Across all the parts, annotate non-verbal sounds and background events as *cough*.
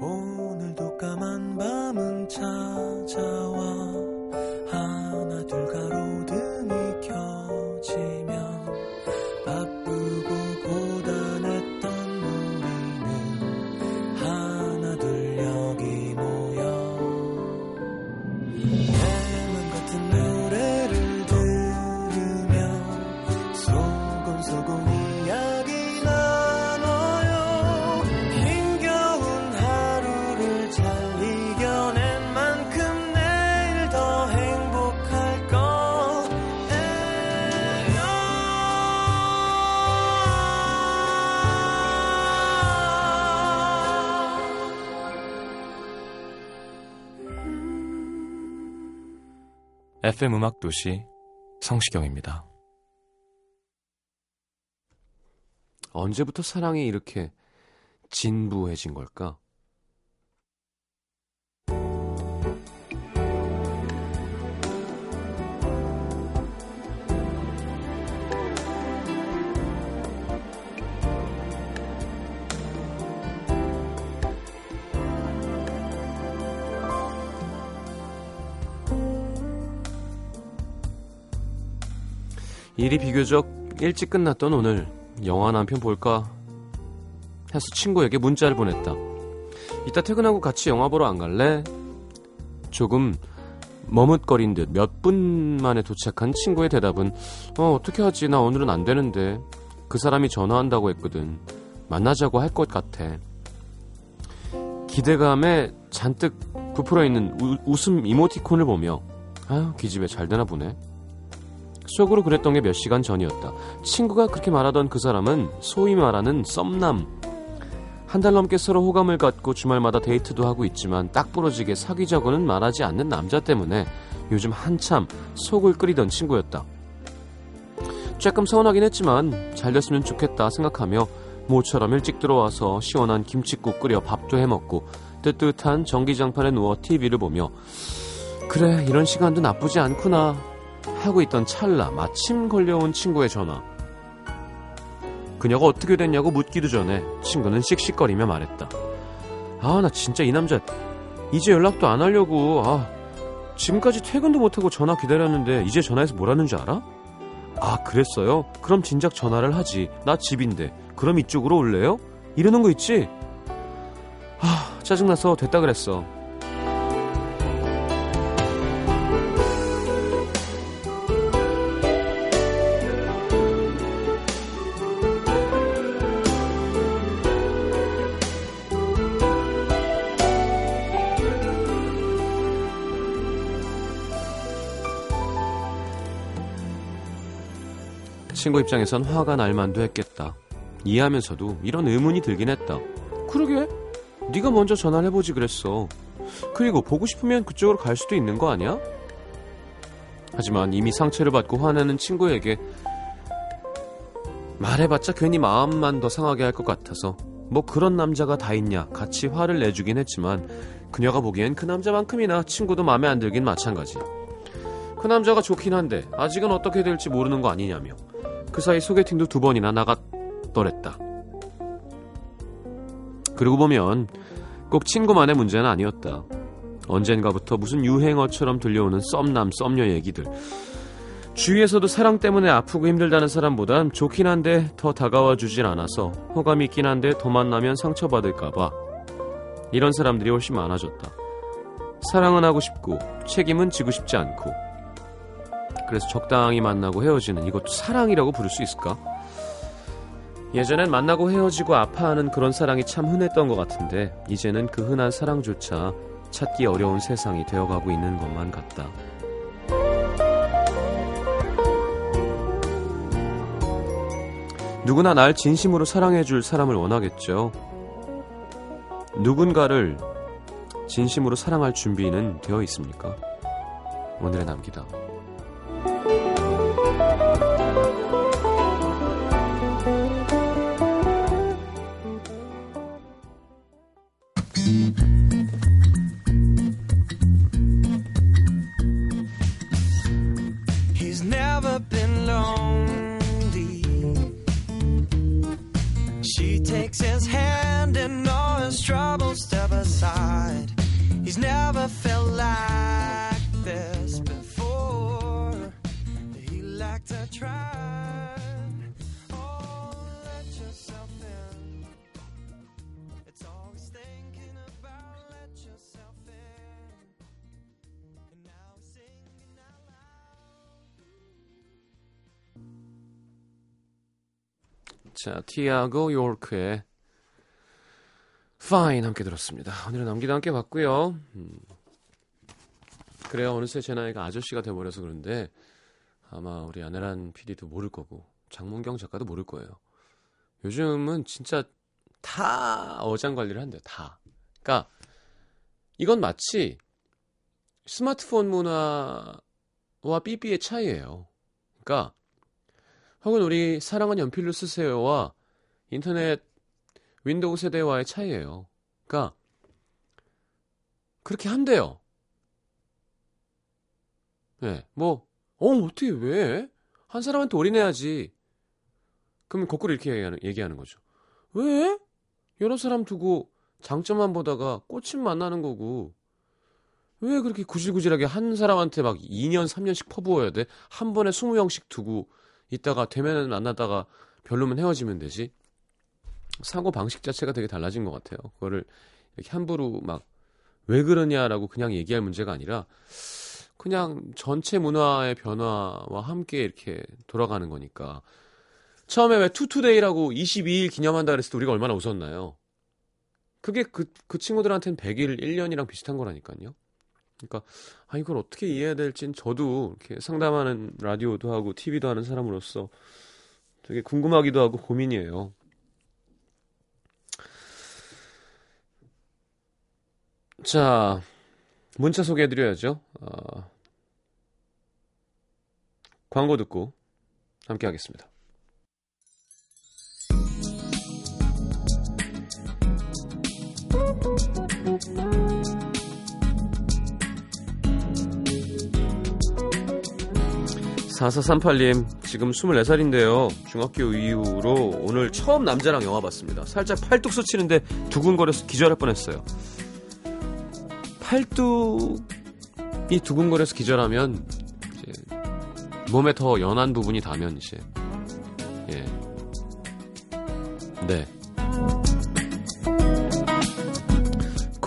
오늘도 까만 밤은 찾아와. 하나 둘가 FM 음악 도시 성시경입니다. 언제부터 사랑이 이렇게 진부해진 걸까? 일이 비교적 일찍 끝났던 오늘 영화나 한 편 볼까 해서 친구에게 문자를 보냈다. 이따 퇴근하고 같이 영화 보러 안 갈래? 조금 머뭇거린 듯 몇 분 만에 도착한 친구의 대답은 어 어떻게 하지? 나 오늘은 안 되는데. 그 사람이 전화한다고 했거든. 만나자고 할 것 같아. 기대감에 잔뜩 부풀어 있는 우- 웃음 이모티콘을 보며 아유 기집애 잘 되나 보네 속으로 그랬던 게 몇 시간 전이었다. 친구가 그렇게 말하던 그 사람은 소위 말하는 썸남. 한 달 넘게 서로 호감을 갖고 주말마다 데이트도 하고 있지만 딱 부러지게 사귀자고는 말하지 않는 남자 때문에 요즘 한참 속을 끓이던 친구였다. 조금 서운하긴 했지만 잘 됐으면 좋겠다 생각하며 모처럼 일찍 들어와서 시원한 김치국 끓여 밥도 해먹고 뜨뜻한 전기장판에 누워 TV를 보며 그래 이런 시간도 나쁘지 않구나 하고 있던 찰나 마침 걸려온 친구의 전화. 그녀가 어떻게 됐냐고 묻기도 전에 친구는 씩씩거리며 말했다. 아, 나 진짜 이 남자 이제 연락도 안 하려고. 아, 지금까지 퇴근도 못하고 전화 기다렸는데 이제 전화해서 뭐라는 줄 알아? 아, 그랬어요? 그럼 진작 전화를 하지. 나 집인데. 그럼 이쪽으로 올래요? 이러는 거 있지? 아, 짜증나서 됐다 그랬어. 친구 입장에선 화가 날 만도 했겠다. 이해하면서도 이런 의문이 들긴 했다. 그러게? 네가 먼저 전화를 해보지 그랬어. 그리고 보고 싶으면 그쪽으로 갈 수도 있는 거 아니야? 하지만 이미 상처를 받고 화내는 친구에게 말해봤자 괜히 마음만 더 상하게 할 것 같아서 뭐 그런 남자가 다 있냐 같이 화를 내주긴 했지만 그녀가 보기엔 그 남자만큼이나 친구도 마음에 안 들긴 마찬가지. 그 남자가 좋긴 한데 아직은 어떻게 될지 모르는 거 아니냐며 그 사이 소개팅도 두 번이나 나갔더랬다. 그러고 보면 꼭 친구만의 문제는 아니었다. 언젠가부터 무슨 유행어처럼 들려오는 썸남 썸녀 얘기들. 주위에서도 사랑 때문에 아프고 힘들다는 사람보단 좋긴 한데 더 다가와 주질 않아서 호감이 있긴 한데 더 만나면 상처받을까봐 이런 사람들이 훨씬 많아졌다. 사랑은 하고 싶고 책임은 지고 싶지 않고 그래서 적당히 만나고 헤어지는 이것도 사랑이라고 부를 수 있을까? 예전엔 만나고 헤어지고 아파하는 그런 사랑이 참 흔했던 것 같은데 이제는 그 흔한 사랑조차 찾기 어려운 세상이 되어가고 있는 것만 같다. 누구나 날 진심으로 사랑해줄 사람을 원하겠죠. 누군가를 진심으로 사랑할 준비는 되어 있습니까? 오늘의 남기다. 자, 티아고 요르크의 Fine 함께 들었습니다. 오늘은 남기도 함께 봤고요. 음. 그래요. 어느새 제 나이가 아저씨가 돼버려서 그런데 아마 우리 아내란 PD도 모를 거고 장문경 작가도 모를 거예요. 요즘은 진짜 다 어장 관리를 한대요. 다. 그러니까 이건 마치 스마트폰 문화와 삐삐의 차이예요. 그러니까 혹은 우리 사랑은 연필로 쓰세요와 인터넷 윈도우 세대와의 차이예요. 그러니까 그렇게 한대요. 네, 뭐, 어, 어떻게 왜? 한 사람한테 올인해야지. 그러면 거꾸로 이렇게 얘기하는, 얘기하는 거죠. 왜? 여러 사람 두고 장점만 보다가 꽃은 만나는 거고, 왜 그렇게 구질구질하게 한 사람한테 막 2년, 3년씩 퍼부어야 돼? 한 번에 20명씩 두고 있다가 되면 만나다가 별로면 헤어지면 되지? 사고 방식 자체가 되게 달라진 것 같아요. 그거를 이렇게 함부로 막 왜 그러냐라고 그냥 얘기할 문제가 아니라 그냥 전체 문화의 변화와 함께 이렇게 돌아가는 거니까. 처음에 왜 투투데이라고 22일 기념한다 그랬을 때 우리가 얼마나 웃었나요? 그게 그, 그 친구들한테는 100일, 1년이랑 비슷한 거라니까요. 그러니까, 아, 이걸 어떻게 이해해야 될진 저도 이렇게 상담하는 라디오도 하고 TV도 하는 사람으로서 되게 궁금하기도 하고 고민이에요. 자, 문자 소개해드려야죠. 어, 광고 듣고 함께 하겠습니다. (4438님) 지금 (24살인데요) 중학교 이후로 오늘 처음 남자랑 영화 봤습니다 살짝 팔뚝 스치는데 두근거려서 기절할 뻔했어요 팔뚝이 두근거려서 기절하면 이제 몸에 더 연한 부분이 닿으면 이제 예. 네.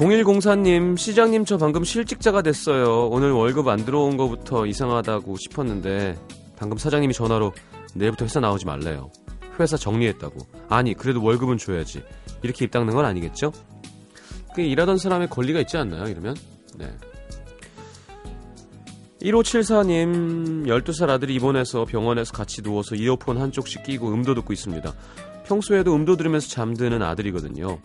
0104님, 시장님 저 방금 실직자가 됐어요. 오늘 월급 안 들어온 거부터 이상하다고 싶었는데 방금 사장님이 전화로 내일부터 회사 나오지 말래요. 회사 정리했다고. 아니, 그래도 월급은 줘야지. 이렇게 입 닦는 건 아니겠죠? 그 일하던 사람의 권리가 있지 않나요? 이러면 네. 1574님 12살 아들이 입원해서 병원에서 같이 누워서 이어폰 한쪽씩 끼고 음도 듣고 있습니다. 평소에도 음도 들으면서 잠드는 아들이거든요.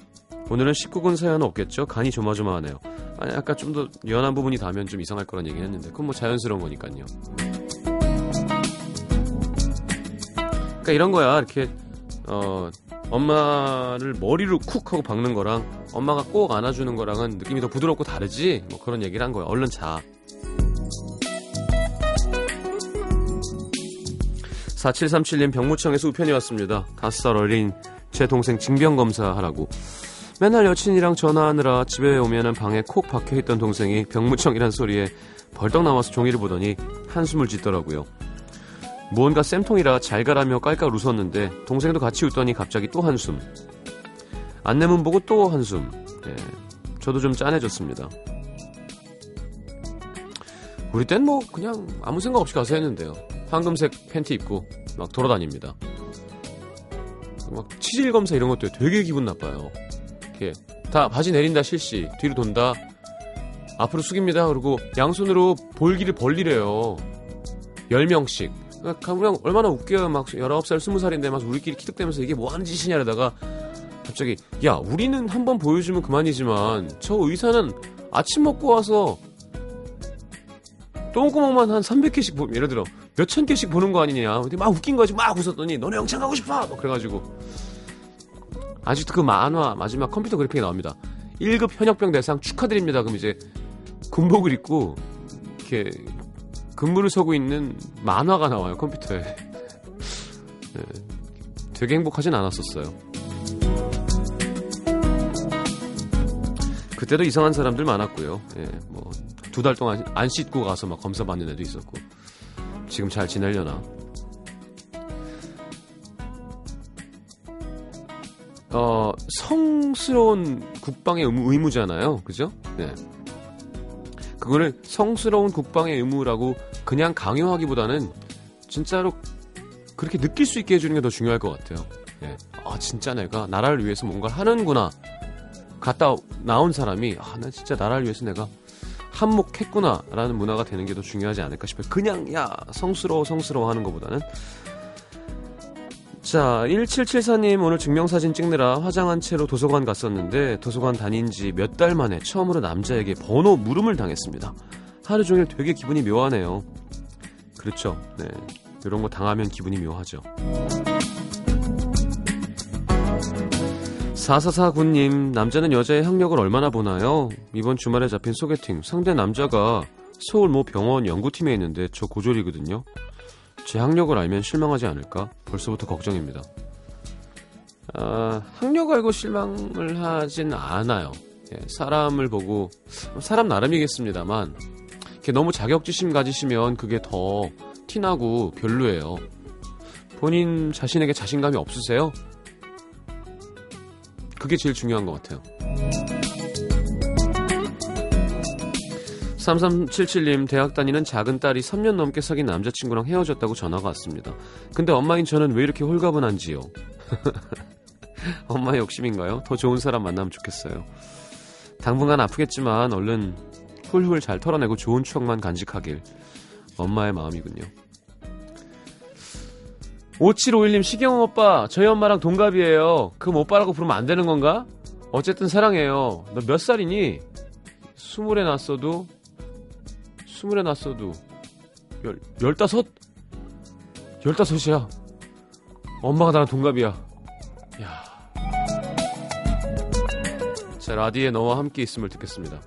오늘은 19군 사연 없겠죠? 간이 조마조마하네요. 아니 아까 좀 더 연한 부분이 닿으면 좀 이상할 거란 얘기 했는데 그건 뭐 자연스러운 거니까요. 그러니까 이런 거야 이렇게 어 엄마를 머리로 쿡 하고 박는 거랑 엄마가 꼭 안아주는 거랑은 느낌이 더 부드럽고 다르지? 뭐 그런 얘기를 한 거예요. 얼른 자. 4737님 병무청에서 우편이 왔습니다. 다섯 살 어린 제 동생 징병검사 하라고. 맨날 여친이랑 전화하느라 집에 오면은 방에 콕 박혀있던 동생이 병무청이란 소리에 벌떡 나와서 종이를 보더니 한숨을 짓더라고요. 무언가 쌤통이라 잘 가라며 깔깔 웃었는데 동생도 같이 웃더니 갑자기 또 한숨. 안내문 보고 또 한숨. 예, 저도 좀 짠해졌습니다. 우리 땐 뭐 그냥 아무 생각 없이 가서 했는데요. 황금색 팬티 입고 막 돌아다닙니다. 막 치질 검사 이런 것도 되게 기분 나빠요. 이렇게 다 바지 내린다 실시 뒤로 돈다 앞으로 숙입니다. 그리고 양손으로 볼기를 벌리래요. 10명씩. 그러니까 그냥 얼마나 웃겨요. 막 19살, 20살인데 막 우리끼리 키득대면서 이게 뭐 하는 짓이냐 이러다가 갑자기 야 우리는 한번 보여주면 그만이지만 저 의사는 아침 먹고 와서 똥구멍만 한 300개씩 보, 예를 들어 몇천 개씩 보는 거 아니냐 근데 막 웃긴 거지 막 웃었더니 너네 영창 가고 싶어 뭐 그래가지고 아직도 그 만화 마지막 컴퓨터 그래픽이 나옵니다. 1급 현역병 대상 축하드립니다. 그럼 이제 군복을 입고 이렇게 근무를 서고 있는 만화가 나와요 컴퓨터에. *laughs* 네, 되게 행복하진 않았었어요. 그때도 이상한 사람들 많았고요. 예, 뭐두 달 동안 안 씻고 가서 막 검사 받는 애도 있었고. 지금 잘 지내려나 성스러운 국방의 의무, 의무 잖아요. 그죠? 네. 그거를 성스러운 국방의 의무라고 그냥 강요하기보다는 진짜로 그렇게 느낄 수 있게 해주는 게 더 중요할 것 같아요. 예. 아 진짜 내가 나라를 위해서 뭔가를 하는구나. 갔다 나온 사람이 아 나 진짜 나라를 위해서 내가 한몫했구나라는 문화가 되는 게 더 중요하지 않을까 싶어요. 그냥 야 성스러워 성스러워 하는 것보다는 자 1774님 오늘 증명사진 찍느라 화장한 채로 도서관 갔었는데 도서관 다닌 지 몇 달 만에 처음으로 남자에게 번호 물음을 당했습니다. 하루 종일 되게 기분이 묘하네요. 그렇죠. 네. 이런 거 당하면 기분이 묘하죠. 4449님, 남자는 여자의 학력을 얼마나 보나요? 이번 주말에 잡힌 소개팅, 상대 남자가 서울 모 병원 연구팀에 있는데 저 고졸이거든요. 제 학력을 알면 실망하지 않을까? 벌써부터 걱정입니다. 아, 학력 알고 실망을 하진 않아요. 예, 사람을 보고, 사람 나름이겠습니다만, 너무 자격지심 가지시면 그게 더 티나고 별로예요. 본인 자신에게 자신감이 없으세요? 그게 제일 중요한 것 같아요. 3377님, 대학 다니는 작은 딸이 3년 넘게 사귄 남자친구랑 헤어졌다고 전화가 왔습니다. 근데 엄마인 저는 왜 이렇게 홀가분한지요? *laughs* 엄마의 욕심인가요? 더 좋은 사람 만나면 좋겠어요. 당분간 아프겠지만 얼른 훌훌 잘 털어내고 좋은 추억만 간직하길. 엄마의 마음이군요. 5751님, 시경 오빠, 저희 엄마랑 동갑이에요. 그럼 오빠라고 부르면 안 되는 건가? 어쨌든 사랑해요. 너 몇 살이니? 스물에 났어도, 스물에 났어도, 열, 열다섯? 열다섯이야. 엄마가 나랑 동갑이야. 야. 자, 라디에 너와 함께 있음을 듣겠습니다.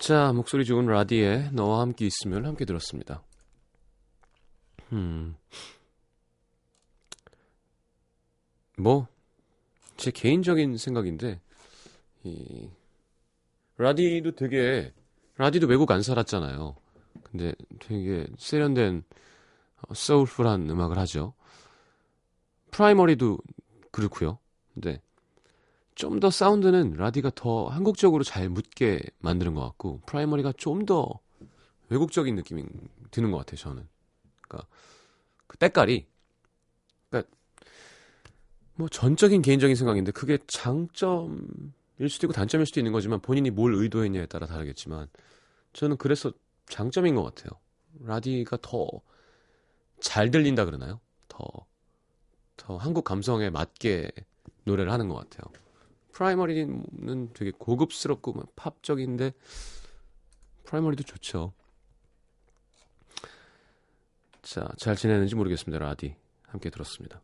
자, 목소리 좋은 라디에 너와 함께 있으면 함께 들었습니다. 음. 뭐, 제 개인적인 생각인데, 이, 라디도 되게, 라디도 외국 안 살았잖아요. 근데 되게 세련된, 어, 소울풀한 음악을 하죠. 프라이머리도 그렇고요. 근데 좀 더 사운드는 라디가 더 한국적으로 잘 묻게 만드는 것 같고 프라이머리가 좀 더 외국적인 느낌이 드는 것 같아요 저는. 그러니까 그 때깔이 그러니까 뭐 전적인 개인적인 생각인데 그게 장점일 수도 있고 단점일 수도 있는 거지만 본인이 뭘 의도했냐에 따라 다르겠지만 저는 그래서 장점인 것 같아요. 라디가 더 잘 들린다 그러나요? 더 더 한국 감성에 맞게 노래를 하는 것 같아요. 프라이머리는 되게 고급스럽고 팝적인데 프라이머리도 좋죠. 자, 잘 지내는지 모르겠습니다. 라디 함께 들었습니다.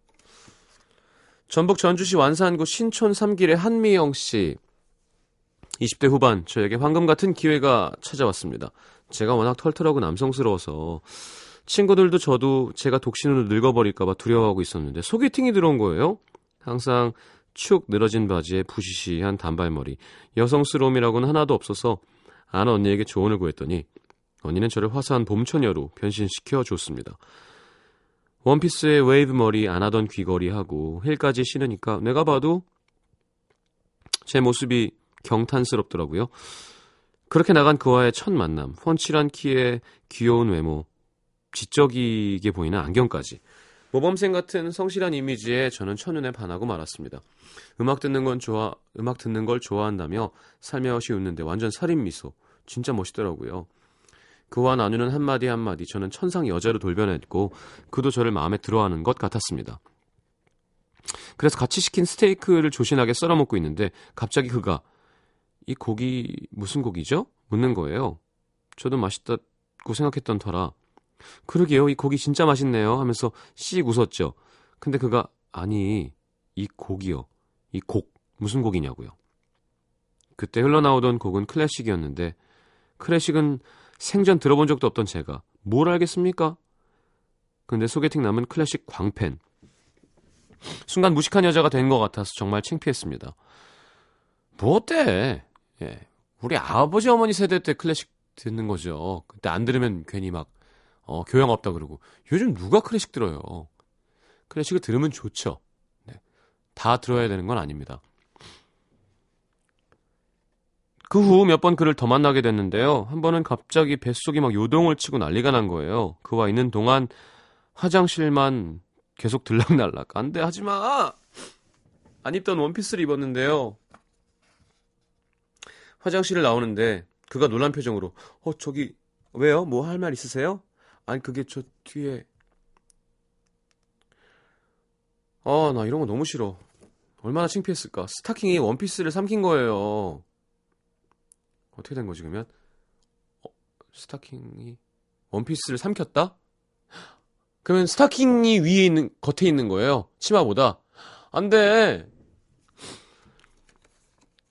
전북 전주시 완산구 신촌 3길의 한미영 씨. 20대 후반 저에게 황금 같은 기회가 찾아왔습니다. 제가 워낙 털털하고 남성스러워서 친구들도 저도 제가 독신으로 늙어버릴까봐 두려워하고 있었는데 소개팅이 들어온 거예요. 항상 축 늘어진 바지에 부시시한 단발머리, 여성스러움이라고는 하나도 없어서 아는 언니에게 조언을 구했더니 언니는 저를 화사한 봄처녀로 변신시켜 줬습니다. 원피스에 웨이브 머리 안 하던 귀걸이하고 힐까지 신으니까 내가 봐도 제 모습이 경탄스럽더라고요. 그렇게 나간 그와의 첫 만남, 펀칠한 키에 귀여운 외모, 지적이게 보이는 안경까지. 모범생 같은 성실한 이미지에 저는 첫눈에 반하고 말았습니다. 음악 듣는 건 좋아, 음악 듣는 걸 좋아한다며 살며시 웃는데 완전 살인 미소. 진짜 멋있더라고요. 그와 나누는 한마디 한마디 저는 천상 여자로 돌변했고 그도 저를 마음에 들어하는 것 같았습니다. 그래서 같이 시킨 스테이크를 조신하게 썰어 먹고 있는데 갑자기 그가 이 고기 무슨 고기죠? 묻는 거예요. 저도 맛있다고 생각했던 터라 그러게요. 이 곡이 진짜 맛있네요. 하면서 씩 웃었죠. 근데 그가 아니 이 곡이요. 이 곡 무슨 곡이냐고요. 그때 흘러나오던 곡은 클래식이었는데 클래식은 생전 들어본 적도 없던 제가 뭘 알겠습니까? 근데 소개팅 남은 클래식 광팬. 순간 무식한 여자가 된 것 같아서 정말 창피했습니다. 뭐 어때? 예. 우리 아버지 어머니 세대 때 클래식 듣는 거죠. 그때 안 들으면 괜히 막 어, 교양 없다 그러고 요즘 누가 클래식 들어요? 클래식을 들으면 좋죠. 네. 다 들어야 되는 건 아닙니다. 그 후 몇 번 그를 더 만나게 됐는데요. 한 번은 갑자기 뱃속이 막 요동을 치고 난리가 난 거예요. 그와 있는 동안 화장실만 계속 들락날락. 안 돼, 하지 마! 안 입던 원피스를 입었는데요. 화장실을 나오는데 그가 놀란 표정으로 어, 저기 왜요? 뭐 할 말 있으세요? 아니, 그게 저 뒤에 아, 나 이런 거 너무 싫어. 얼마나 창피했을까. 스타킹이 원피스를 삼킨 거예요. 어떻게 된 거지, 그러면? 어, 스타킹이 원피스를 삼켰다? 그러면 스타킹이 위에 있는, 겉에 있는 거예요. 치마보다. 안 돼.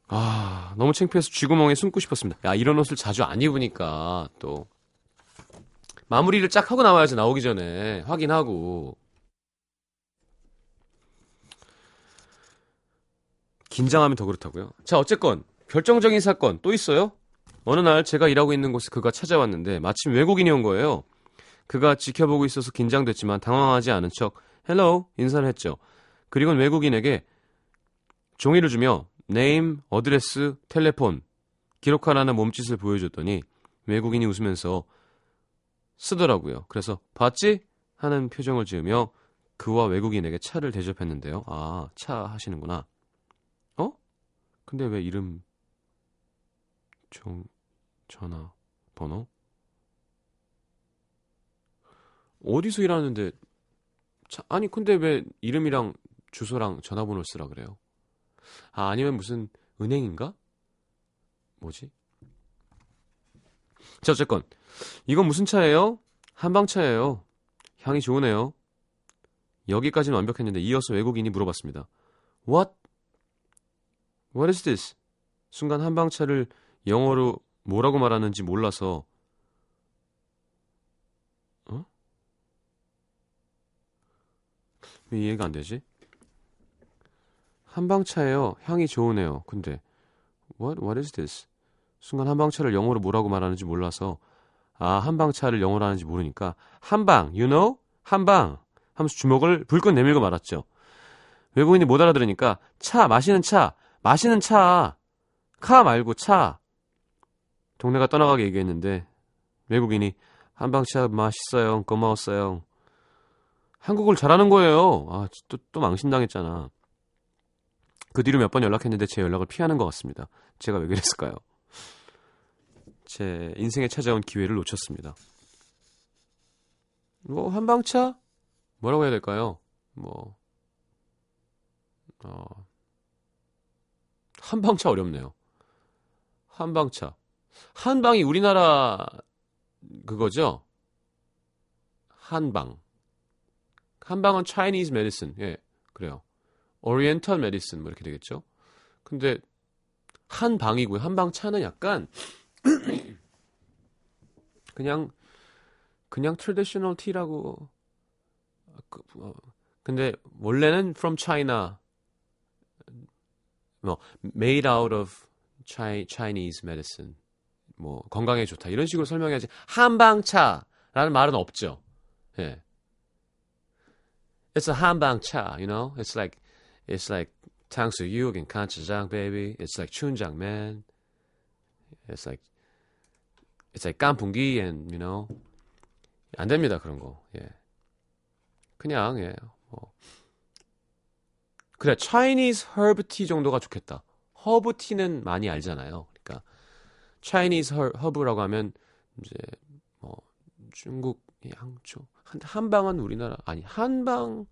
아, 너무 창피해서 쥐구멍에 숨고 싶었습니다. 야, 이런 옷을 자주 안 입으니까 또. 마무리를 쫙 하고 나와야지 나오기 전에 확인하고. 긴장하면 더 그렇다고요? 자, 어쨌건 결정적인 사건 또 있어요? 어느 날 제가 일하고 있는 곳에 그가 찾아왔는데 마침 외국인이 온 거예요. 그가 지켜보고 있어서 긴장됐지만 당황하지 않은 척 hello 인사를 했죠. 그리고는 외국인에게 종이를 주며 name, address, telephone 기록하라는 몸짓을 보여줬더니 외국인이 웃으면서 쓰더라고요. 그래서 봤지? 하는 표정을 지으며 그와 외국인에게 차를 대접했는데요. 아, 차 하시는구나. 어? 근데 왜 이름, 종, 전화, 번호? 어디서 일하는데, 차, 아니, 근데 왜 이름이랑 주소랑 전화번호 쓰라 그래요? 아, 아니면 무슨 은행인가? 뭐지? 자, 어쨌건. 이건 무슨 차예요? 한방차예요. 향이 좋으네요. 여기까지는 완벽했는데 이어서 외국인이 물어봤습니다. What? What is this? 순간 한방차를 영어로 뭐라고 말하는지 몰라서 어? 왜 이해가 안 되지? 한방차예요. 향이 좋으네요. 근데 what what is this? 순간 한방차를 영어로 뭐라고 말하는지 몰라서 아 한방차를 영어로 하는지 모르니까 한방 you know? 한방! 하면서 주먹을 불끈 내밀고 말았죠. 외국인이 못 알아들으니까 차 마시는 차 마시는 차! 카 말고 차! 동네가 떠나가게 얘기했는데 외국인이 한방차 맛있어요 고마웠어요. 한국을 잘하는 거예요. 아또 또 망신당했잖아. 그 뒤로 몇 번 연락했는데 제 연락을 피하는 것 같습니다. 제가 왜 그랬을까요? 제 인생에 찾아온 기회를 놓쳤습니다. 뭐 한방차 뭐라고 해야 될까요? 뭐 어, 한방차 어렵네요. 한방차 한방이 우리나라 그거죠? 한방 한방은 Chinese medicine 예 그래요. oriental medicine 뭐 이렇게 되겠죠. 근데 한방이고요. 한방 차는 약간 그냥 그냥 traditional tea라고 그, 어, 근데 원래는 from China 뭐 made out of Chinese medicine 뭐 건강에 좋다 이런 식으로 설명해야지 한방차라는 말은 없죠. 예. It's a 한방차, you know? It's like It's like 탕수육 and 간짜장, baby. It's like 춘장, man. It's like it's like 깐풍기 and you know 안 됩니다 그런 거. 예. 그냥 예. 뭐 그래 Chinese herb tea 정도가 좋겠다. 허브 티는 많이 알잖아요. 그러니까 Chinese herb라고 하면 이제 뭐 중국 약초 한 한방은 우리나라 아니 한방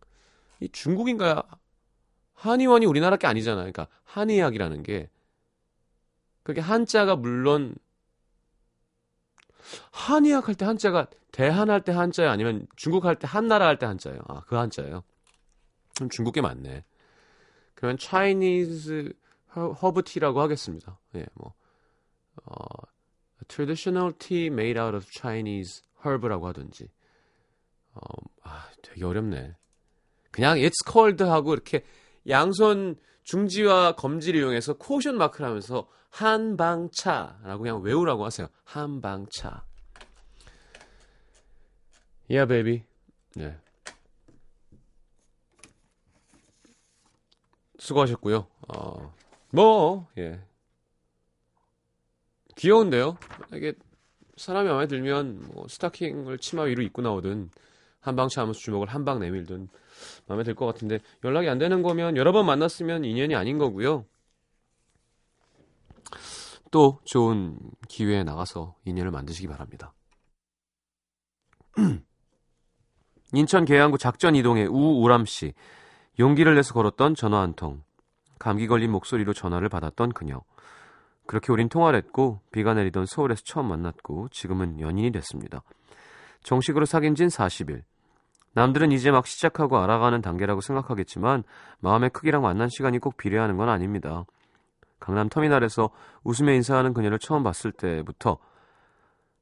이 중국인가 한의원이 우리나라 게 아니잖아요. 그러니까 한의학이라는 게 그게 한자가 물론 한의학 할 때 한자가 대한 할 때 한자예요? 아니면 중국 할 때 한나라 할 때 한자예요? 아, 그 한자예요. 그럼 중국게 맞네. 그러면 Chinese herb tea라고 하겠습니다. 예, 뭐 어, traditional tea made out of Chinese herb라고 하든지. 어, 아, 되게 어렵네. 그냥 it's called 하고 이렇게 양손 중지와 검지를 이용해서 코션 마크를 하면서 한방차라고 그냥 외우라고 하세요. 한방차. Yeah, baby. 네. 수고하셨고요. 어, 뭐, 예. 귀여운데요? 이게 사람이 마음에 들면 뭐 스타킹을 치마 위로 입고 나오든 한방차 하면서 주먹을 한 방 내밀든 마음에 들 것 같은데 연락이 안 되는 거면 여러 번 만났으면 인연이 아닌 거고요. 또 좋은 기회에 나가서 인연을 만드시기 바랍니다. *clears throat* 인천 계양구 작전 이동의 우우람 씨. 용기를 내서 걸었던 전화 한 통. 감기 걸린 목소리로 전화를 받았던 그녀. 그렇게 우린 통화를 했고 비가 내리던 서울에서 처음 만났고 지금은 연인이 됐습니다. 정식으로 사귄 진 40일. 남들은 이제 막 시작하고 알아가는 단계라고 생각하겠지만 마음의 크기랑 만난 시간이 꼭 비례하는 건 아닙니다. 강남 터미널에서 웃으며 인사하는 그녀를 처음 봤을 때부터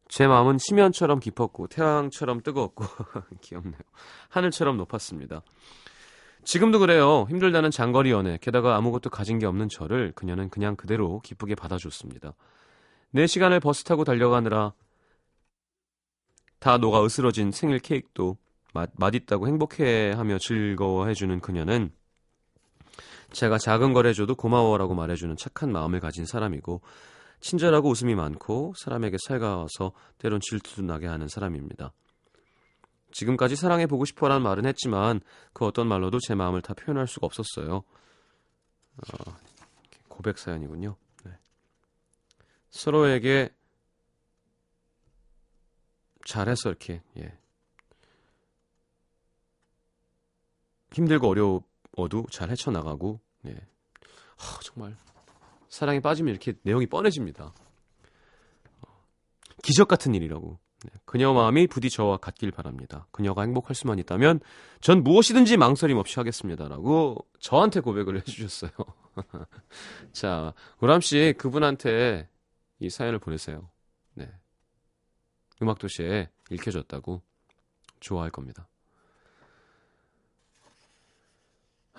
제 마음은 심연처럼 깊었고 태양처럼 뜨거웠고 *laughs* 귀엽네요. 하늘처럼 높았습니다. 지금도 그래요. 힘들다는 장거리 연애, 게다가 아무것도 가진 게 없는 저를 그녀는 그냥 그대로 기쁘게 받아줬습니다. 4시간을 버스 타고 달려가느라 다 녹아 으스러진 생일 케이크도 맛, 맛있다고 행복해하며 즐거워해주는 그녀는 제가 작은 걸 해줘도 고마워라고 말해주는 착한 마음을 가진 사람이고 친절하고 웃음이 많고 사람에게 살가워서 때론 질투도 나게 하는 사람입니다. 지금까지 사랑해 보고 싶어라는 말은 했지만 그 어떤 말로도 제 마음을 다 표현할 수가 없었어요. 어, 고백 사연이군요. 네. 서로에게 잘해서 이렇게 예. 힘들고 어려워도 잘 헤쳐나가고 예. 하, 정말 사랑에 빠지면 이렇게 내용이 뻔해집니다. 어, 기적 같은 일이라고. 네, 그녀 마음이 부디 저와 같길 바랍니다. 그녀가 행복할 수만 있다면 전 무엇이든지 망설임 없이 하겠습니다라고 저한테 고백을 *laughs* 해주셨어요. *laughs* 자, 우람 씨 그분한테 이 사연을 보내세요. 네, 음악 도시에 읽혀졌다고 좋아할 겁니다.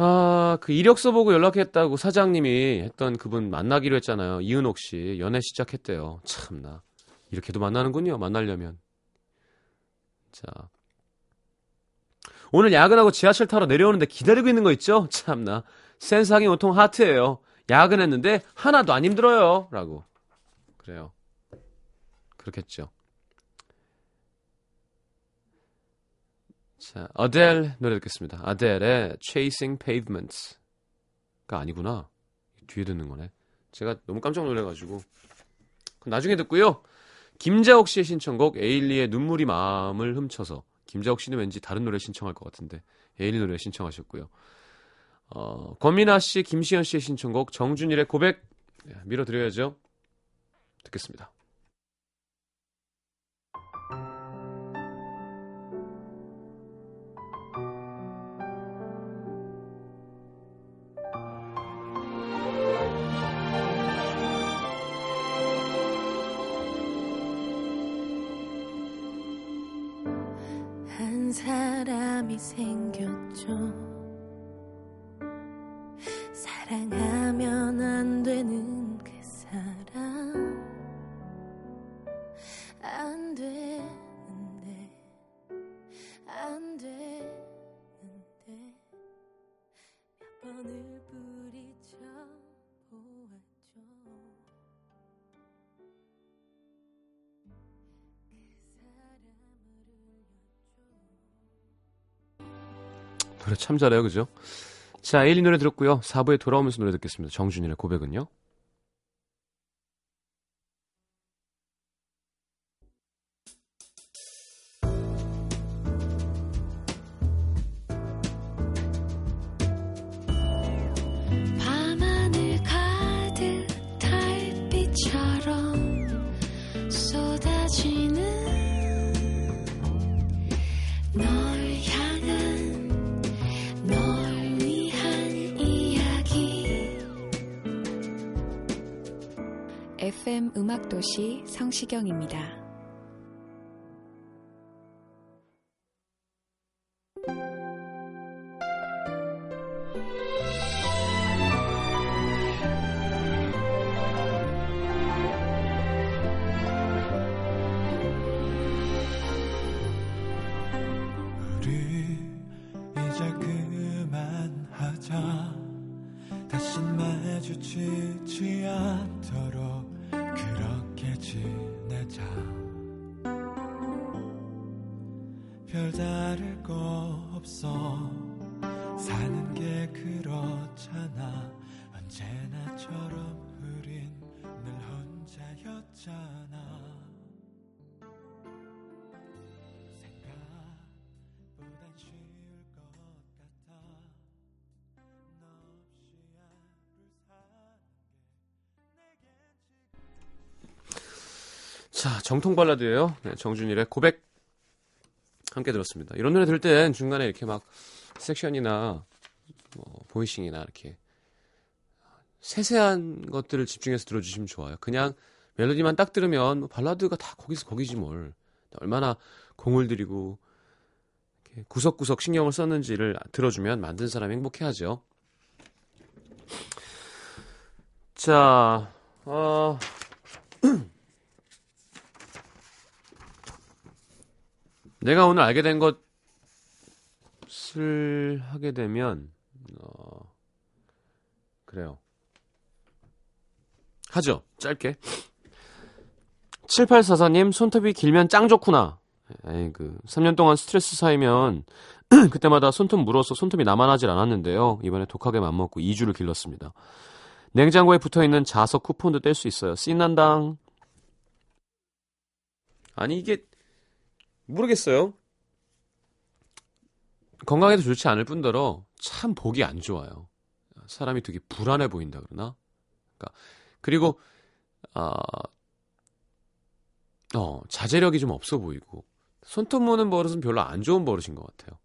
아, 그 이력서 보고 연락했다고 사장님이 했던 그분 만나기로 했잖아요. 이은옥 씨 연애 시작했대요. 참나. 이렇게도 만나는군요. 만나려면. 자. 오늘 야근하고 지하철 타러 내려오는데 기다리고 있는 거 있죠? 참나. 센스하긴 온통 하트예요. 야근했는데 하나도 안 힘들어요. 라고. 그래요. 그렇겠죠. 자, 아델 노래 듣겠습니다. 아델의 Chasing Pavements.가 아니구나. 뒤에 듣는 거네. 제가 너무 깜짝 놀래가지고. 나중에 듣고요. 김자옥 씨의 신청곡 에일리의 눈물이 마음을 훔쳐서 김자옥 씨는 왠지 다른 노래 신청할 것 같은데 에일리 노래 신청하셨고요. 어, 권민아 씨, 김시현 씨의 신청곡 정준일의 고백 네, 밀어드려야죠. 듣겠습니다. 사람이 생겼죠. 사랑하면 안 되는 참 잘해요, 그죠? 자, 에일리 노래 들었고요. 4부에 돌아오면서 노래 듣겠습니다. 정준일의 고백은요? FM 음악도시 성시경입니다. 별 다를 거 없어. 사는 게 그렇잖아. 언제나처럼 우린 늘 혼자였잖아. 생각보단 쉬울 것 같아. 너 없이 하루 사는 게 내겐 자, 정통 발라드예요. 네, 정준일의 고백 함께 들었습니다. 이런 노래 들을 땐 중간에 이렇게 막 섹션이나 뭐 보이싱이나 이렇게 세세한 것들을 집중해서 들어주시면 좋아요. 그냥 멜로디만 딱 들으면 뭐 발라드가 다 거기서 거기지 뭘. 얼마나 공을 들이고 구석구석 신경을 썼는지를 들어주면 만든 사람이 행복해하죠. 자, 어, *clears throat* 내가 오늘 알게 된 것을 하게 되면 어 그래요. 하죠. 짧게. 7844님 손톱이 길면 짱 좋구나. 에이 그 3년 동안 스트레스 쌓이면 *clears throat* 그때마다 손톱 물어서 손톱이 남아나질 않았는데요. 이번에 독하게 맘먹고 2주를 길렀습니다. 냉장고에 붙어있는 자석 쿠폰도 뗄 수 있어요. 씬난당. 아니 이게 모르겠어요. 건강에도 좋지 않을 뿐더러 참 보기 안 좋아요. 사람이 되게 불안해 보인다 그러나. 그러니까 그리고 아 어, 자제력이 좀 없어 보이고 손톱 무는 버릇은 별로 안 좋은 버릇인 것 같아요.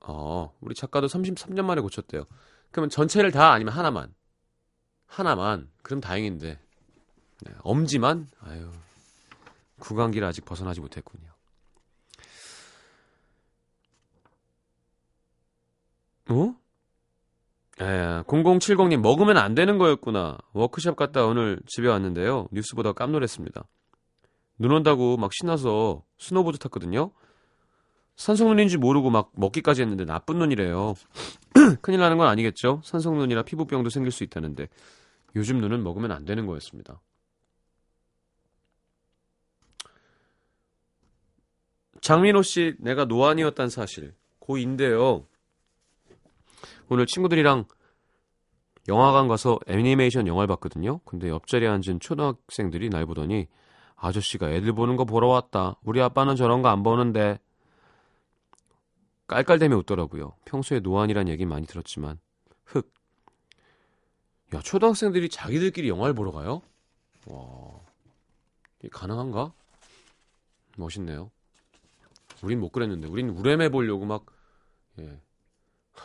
어, 우리 작가도 33년 만에 고쳤대요. 그러면 전체를 다 아니면 하나만. 하나만. 그럼 다행인데. 네, 엄지만? 아유. 구강기를 아직 벗어나지 못했군요. 어? 에, 0070님 먹으면 안 되는 거였구나. 워크숍 갔다 오늘 집에 왔는데요. 뉴스 보다 깜놀했습니다. 눈 온다고 막 신나서 스노보드 탔거든요. 산성눈인지 모르고 막 먹기까지 했는데 나쁜 눈이래요. *clears throat* 큰일 나는 건 아니겠죠? 산성눈이라 피부병도 생길 수 있다는데 요즘 눈은 먹으면 안 되는 거였습니다. 장민호 씨, 내가 노안이었단 사실. 고2인데요. 오늘 친구들이랑 영화관 가서 애니메이션 영화를 봤거든요. 근데 옆자리에 앉은 초등학생들이 날 보더니 아저씨가 애들 보는 거 보러 왔다. 우리 아빠는 저런 거 안 보는데. 깔깔대며 웃더라고요. 평소에 노안이란 얘기 많이 들었지만 흑. 야, 초등학생들이 자기들끼리 영화를 보러 가요? 와. 이게 가능한가? 멋있네요. 우린 못 그랬는데. 우린 우렘해 보려고 막 예.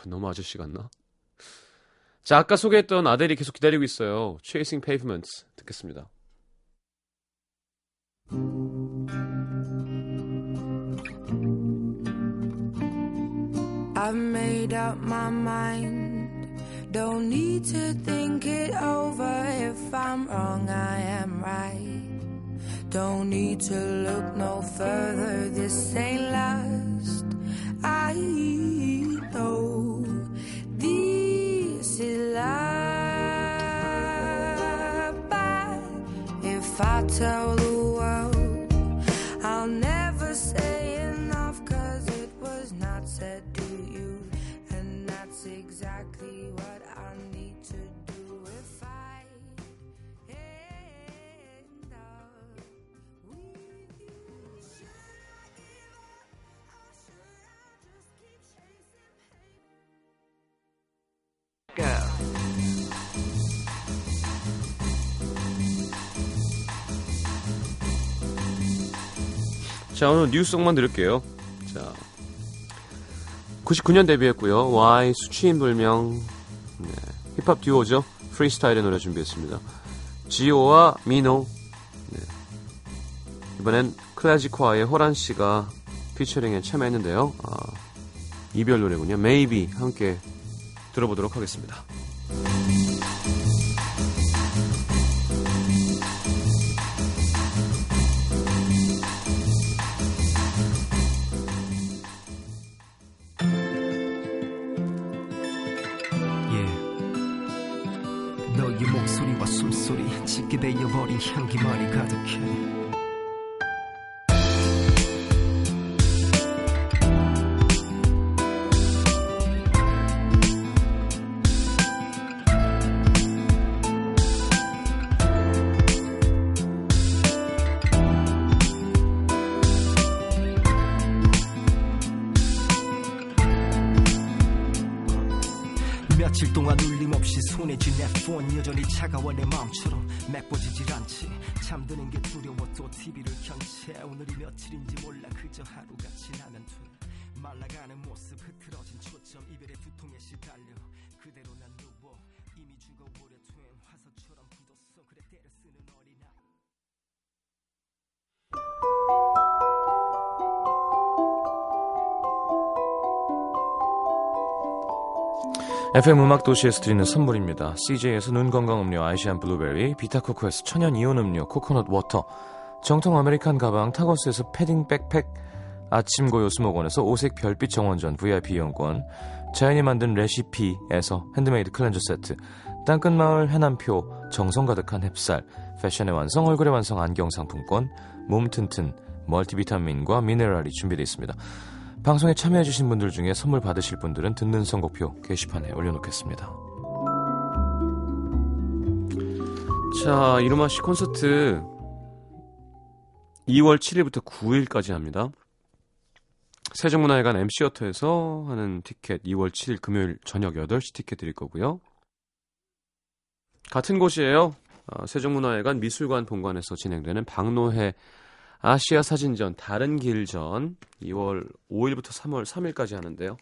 너무 아저씨 같나? 자, 아까 소개했던 아델이 계속 기다리고 있어요. Chasing Pavements 듣겠습니다. I've made up my mind. Don't need to think it over. If I'm wrong, I am right. Don't need to look no further. This ain't last. I know this is life. But if I tell the world, I'll never say enough. Cause it was not said to you. And that's exactly what 자, 오늘 뉴스송만 들을게요. 자. 99년 데뷔했고요. Y 수취인 불명 네, 힙합 듀오죠. 프리스타일의 노래 준비했습니다. 지오와 미노. 네. 이번엔 클래지코아의 호란 씨가 피처링에 참여했는데요. 아, 이별 노래군요. Maybe 함께 들어보도록 하겠습니다. 며칠 동안 울림없이 손에 쥔내 폰 여전히 차가워 내 마음처럼 맺어지질 않지. 잠드는 게 두려워 또 TV를 켠채. 오늘이 며칠인지 몰라 그저 하루가 지나면 돼 말라가는 모습 흐트러진 초점 이별의 두통에 시달려 그대로 FM 음악 도시에서 드리는 선물입니다. CJ에서 눈 건강 음료 아이시안 블루베리, 비타코코에서 천연 이온 음료 코코넛 워터, 정통 American 가방 타거스에서 패딩 백팩, 아침 고요 수목원에서 오색 별빛 정원전 VIP 이용권, 자연이 만든 레시피에서 핸드메이드 클렌저 세트, 땅끝마을 해남표 정성 가득한 햅쌀, 패션의 완성 얼굴의 완성 안경 상품권, 몸 튼튼 멀티비타민과 미네랄이 준비되어 있습니다. 방송에 참여해주신 분들 중에 선물 받으실 분들은 듣는 선곡표 게시판에 올려놓겠습니다. 자, 이루마 씨 콘서트 2월 7일부터 9일까지 합니다. 세종문화회관 MC어터에서 하는 티켓 2월 7일 금요일 저녁 8시 티켓 드릴 거고요. 같은 곳이에요. 어, 세종문화회관 미술관 본관에서 진행되는 박노해 아시아 사진전 다른 길전 2월 5일부터 3월 3일까지 하는데요.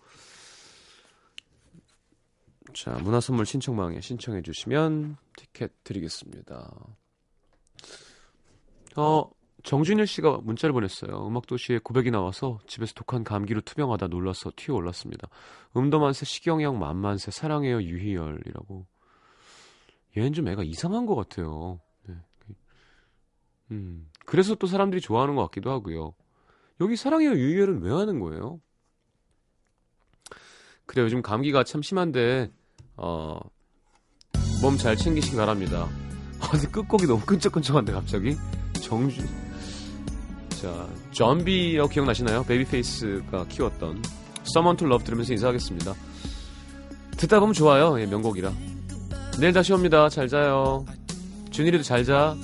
자, 문화 선물 신청방에 신청해 주시면 티켓 드리겠습니다. 어, 정준일 씨가 문자를 보냈어요. 음악도시에 고백이 나와서 집에서 독한 감기로 투병하다 놀라서 튀어 올랐습니다. 음도만세, 시경영, 만만세, 사랑해요, 유희열이라고. 얘는 좀 애가 이상한 것 같아요. 네. 음, 그래서 또 사람들이 좋아하는 것 같기도 하고요. 여기 사랑해요, 유희열은 왜 하는 거예요? 그래, 요즘 감기가 참 심한데, 어, 몸 잘 챙기시기 바랍니다. *laughs* 아, 근데 끝곡이 너무 끈적끈적한데, 갑자기? 정준, 자, Jon B라고 기억나시나요? 베이비페이스가 키웠던 Someone to Love 들으면서 인사하겠습니다. 듣다 보면 좋아요. 예, 명곡이라. 내일 다시 옵니다. 잘 자요. 준일이도 잘 자.